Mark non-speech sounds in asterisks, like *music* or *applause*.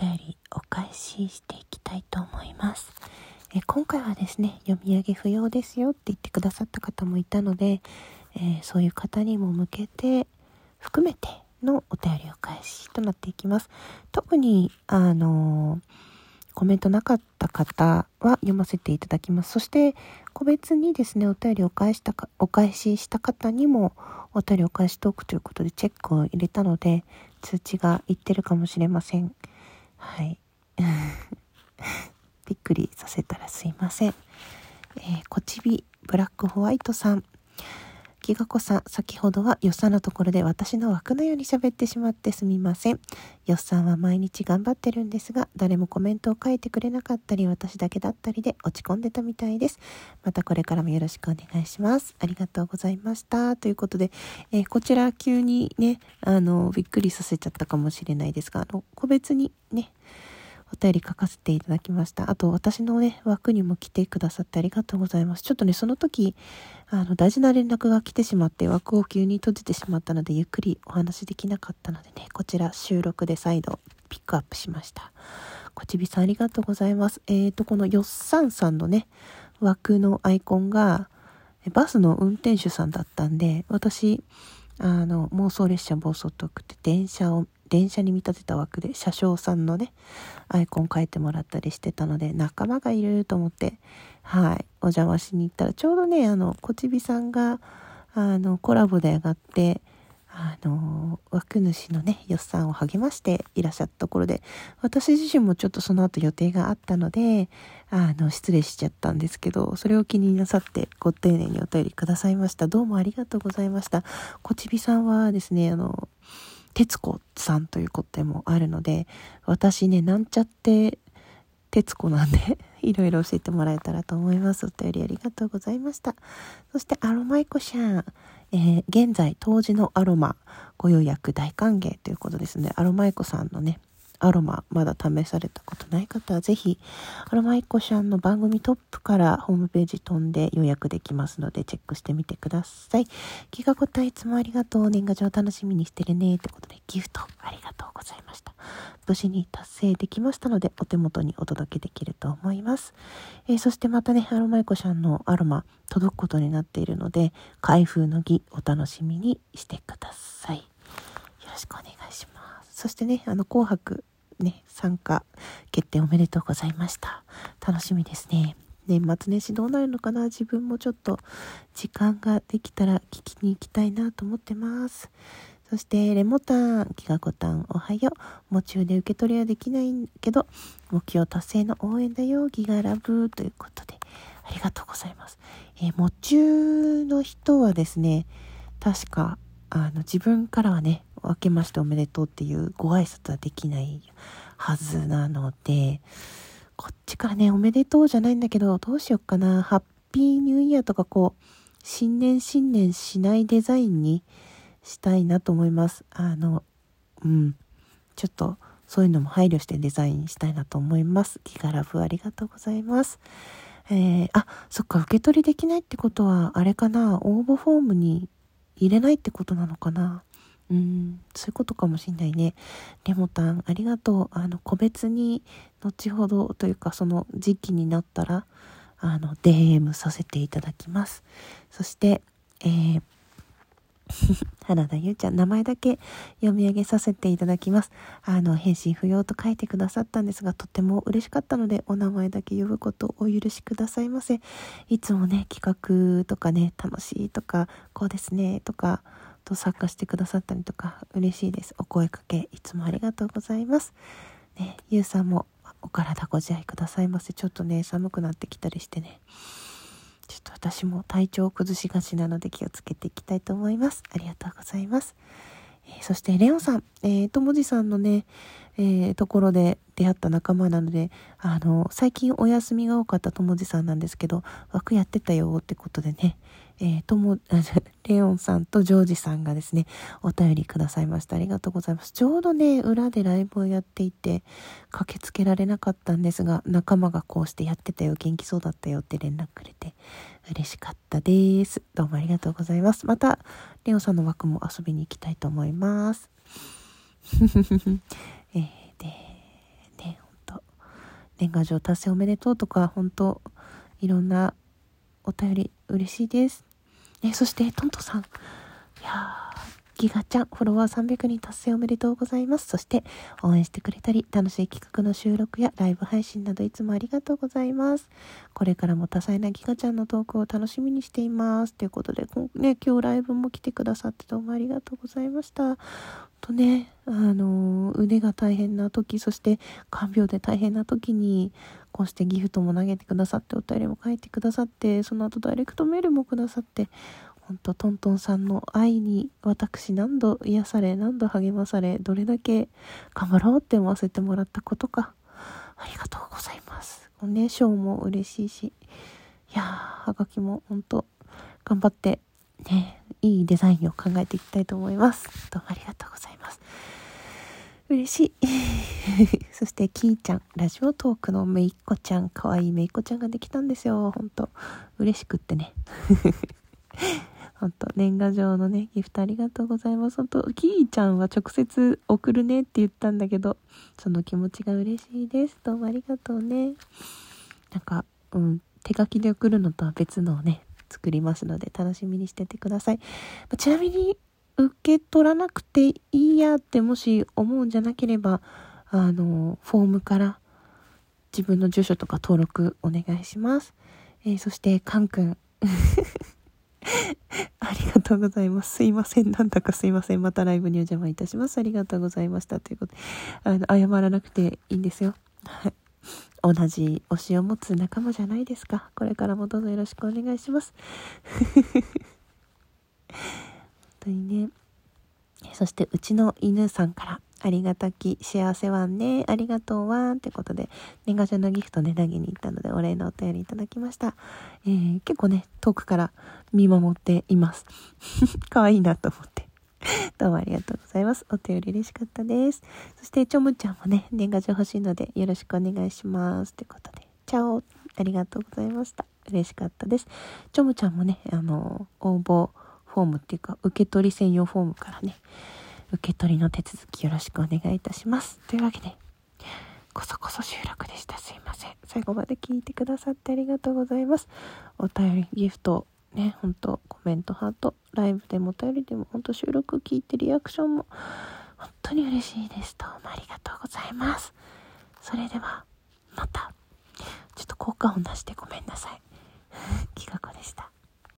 便りお返ししていきたいと思います。え今回はですね、読み上げ不要ですよって言ってくださった方もいたので、えー、そういう方にも向けて、含めてのお便りお返しとなっていきます。特に、あのー、コメントなかった方は読ませていただきます。そして、個別にですね、お便りを返したか、お返しした方にも、お便りお返しトークということでチェックを入れたので、通知がいってるかもしれません。はい。*laughs* びっくりさせたらすいません。えー、こちびブラックホワイトさん。きがこさん、先ほどはよっさんのところで私の枠のように喋ってしまってすみません。よっさんは毎日頑張ってるんですが、誰もコメントを書いてくれなかったり、私だけだったりで落ち込んでたみたいです。またこれからもよろしくお願いします。ありがとうございました。ということで、えー、こちら急にね、あの、びっくりさせちゃったかもしれないですが、あの、個別にね、お便り書かせていただきました。あと、私のね、枠にも来てくださってありがとうございます。ちょっとね、その時、あの、大事な連絡が来てしまって、枠を急に閉じてしまったので、ゆっくりお話できなかったのでね、こちら収録で再度ピックアップしました。こちびさんありがとうございます。えーと、このよっさんさんのね、枠のアイコンが、バスの運転手さんだったんで、私、あの、妄想列車暴走トークって電車を電車に見立てた枠で車掌さんのね、アイコン書いてもらったりしてたので、仲間がいると思って、はい、お邪魔しに行ったら、ちょうどね、あの、こちびさんが、あの、コラボで上がって、あの、枠主のね、よっさんを励ましていらっしゃったところで、私自身もちょっとその後予定があったので、あの、失礼しちゃったんですけど、それを気になさってご丁寧にお便りくださいました。どうもありがとうございました。こちびさんはですね、あの、徹子さんということもあるので、私ね、なんちゃって徹子なんで *laughs* いろいろ教えてもらえたらと思います。お便りありがとうございました。そして、アロマイコシャン。えー、現在、当時のアロマご予約大歓迎ということですね。アロマイコさんのね、アロマまだ試されたことない方はぜひアロマイコシャンの番組トップからホームページ飛んで予約できますのでチェックしてみてください。気が答えいつもありがとう。年賀状楽しみにしてるね。ってことでギフトありがとうございました。無事に達成できましたのでお手元にお届けできると思います。えー、そしてまたね、アロマイコシャンのアロマ届くことになっているので開封の儀お楽しみにしてください。よろしくお願いします。そしてね、あの紅白ね、参加決定おめでとうございました。楽しみですね。年末年始どうなるのかな？自分もちょっと時間ができたら聞きに行きたいなと思ってます。そして、レモタン、ギガコタン、おはよう。夢中で受け取りはできないけど、目標達成の応援だよ、ギガラブということで、ありがとうございます。えー、夢中の人はですね、確か、あの、自分からはね、明けましておめでとうっていうご挨拶はできないはずなので、こっちからね、おめでとうじゃないんだけど、どうしよっかな。ハッピーニューイヤーとかこう、新年新年しないデザインにしたいなと思います。あの、うん。ちょっと、そういうのも配慮してデザインしたいなと思います。ギガラブありがとうございます。えー、あ、そっか、受け取りできないってことは、あれかな、応募フォームに入れないってことなのかな。うん、そういうことかもしんないね。レモタン、ありがとう。あの、個別に、後ほどというか、その時期になったら、あの、DM させていただきます。そして、えー、*laughs* 原田優ちゃん、名前だけ読み上げさせていただきます。あの、返信不要と書いてくださったんですが、とっても嬉しかったので、お名前だけ呼ぶことをお許しくださいませ。いつもね、企画とかね、楽しいとか、こうですね、とか、と参加してくださったりとか嬉しいです。お声かけいつもありがとうございます。ね、ゆうさんもお体ご自愛くださいませ。ちょっとね、寒くなってきたりしてね。ちょっと私も体調を崩しがちなので気をつけていきたいと思います。ありがとうございます。えー、そしてレオンさん、えー、ともじさんのね、えー、ところで出会った仲間なので、あの、最近お休みが多かったともじさんなんですけど、枠やってたよってことでね、えー、とも、*laughs* レオンさんとジョージさんがですね、お便りくださいました。ありがとうございます。ちょうどね、裏でライブをやっていて、駆けつけられなかったんですが、仲間がこうしてやってたよ、元気そうだったよって連絡くれて、嬉しかったです。どうもありがとうございます。また、レオンさんの枠も遊びに行きたいと思います。*laughs* えー、で、年賀状達成おめでとうとか、本当いろんなお便り嬉しいです。ね、そして、トントさん。いやギガちゃん、フォロワー300人達成おめでとうございます。そして、応援してくれたり、楽しい企画の収録やライブ配信などいつもありがとうございます。これからも多彩なギガちゃんのトークを楽しみにしています。ということで、ね、今日ライブも来てくださってどうもありがとうございました。とね、あの、腕が大変な時、そして看病で大変な時に、こうしてギフトも投げてくださって、お便りも書いてくださって、その後ダイレクトメールもくださって、ほんとトントンさんの愛に私何度癒され何度励まされどれだけ頑張ろうって思わせてもらったことか。ありがとうございます。おね賞も嬉しいしいやーはがきもほんと頑張ってねいいデザインを考えていきたいと思います。どうもありがとうございます。嬉しい *laughs* そしてキーちゃんラジオトークのめいっ子ちゃんかわいいめいっ子ちゃんができたんですよほんと嬉しくってね *laughs* 本当年賀状のね、ギフトありがとうございます。本当キーちゃんは直接送るねって言ったんだけど、その気持ちが嬉しいです。どうもありがとうね。なんか、うん、手書きで送るのとは別のをね、作りますので楽しみにしててください。ちなみに、受け取らなくていいやってもし思うんじゃなければ、あの、フォームから自分の住所とか登録お願いします。えー、そして、カン君。*laughs* ありがとうございます。すいません。なんだかすいません。またライブにお邪魔いたします。ありがとうございました。ということで、あの、謝らなくていいんですよ。はい。同じ推しを持つ仲間じゃないですか。これからもどうぞよろしくお願いします。当にね。そして、うちの犬さんから、ありがたき幸せワンね。ありがとうワンってことで、年賀状のギフトね、投げに行ったので、お礼のお便りいただきました。えー、結構ね、遠くから見守っています。*laughs* 可愛いなと思って。*laughs* どうもありがとうございます。お便り嬉しかったです。そして、ちょむちゃんもね、年賀状欲しいので、よろしくお願いします。ってことで、チャオありがとうございました。嬉しかったです。ちょむちゃんもね、あの、応募フォームっていうか、受け取り専用フォームからね、受け取りの手続きよろしくお願いいたします。というわけで、こそこそ収録でした。すいません。最後まで聞いてくださってありがとうございます。お便り、ギフト、ね、ほんと、コメント、ハート、ライブでもお便りでも、ほんと収録聞いてリアクションも、本当に嬉しいです。どうもありがとうございます。それでは、また。ちょっと効果音出してごめんなさい。きがこでした。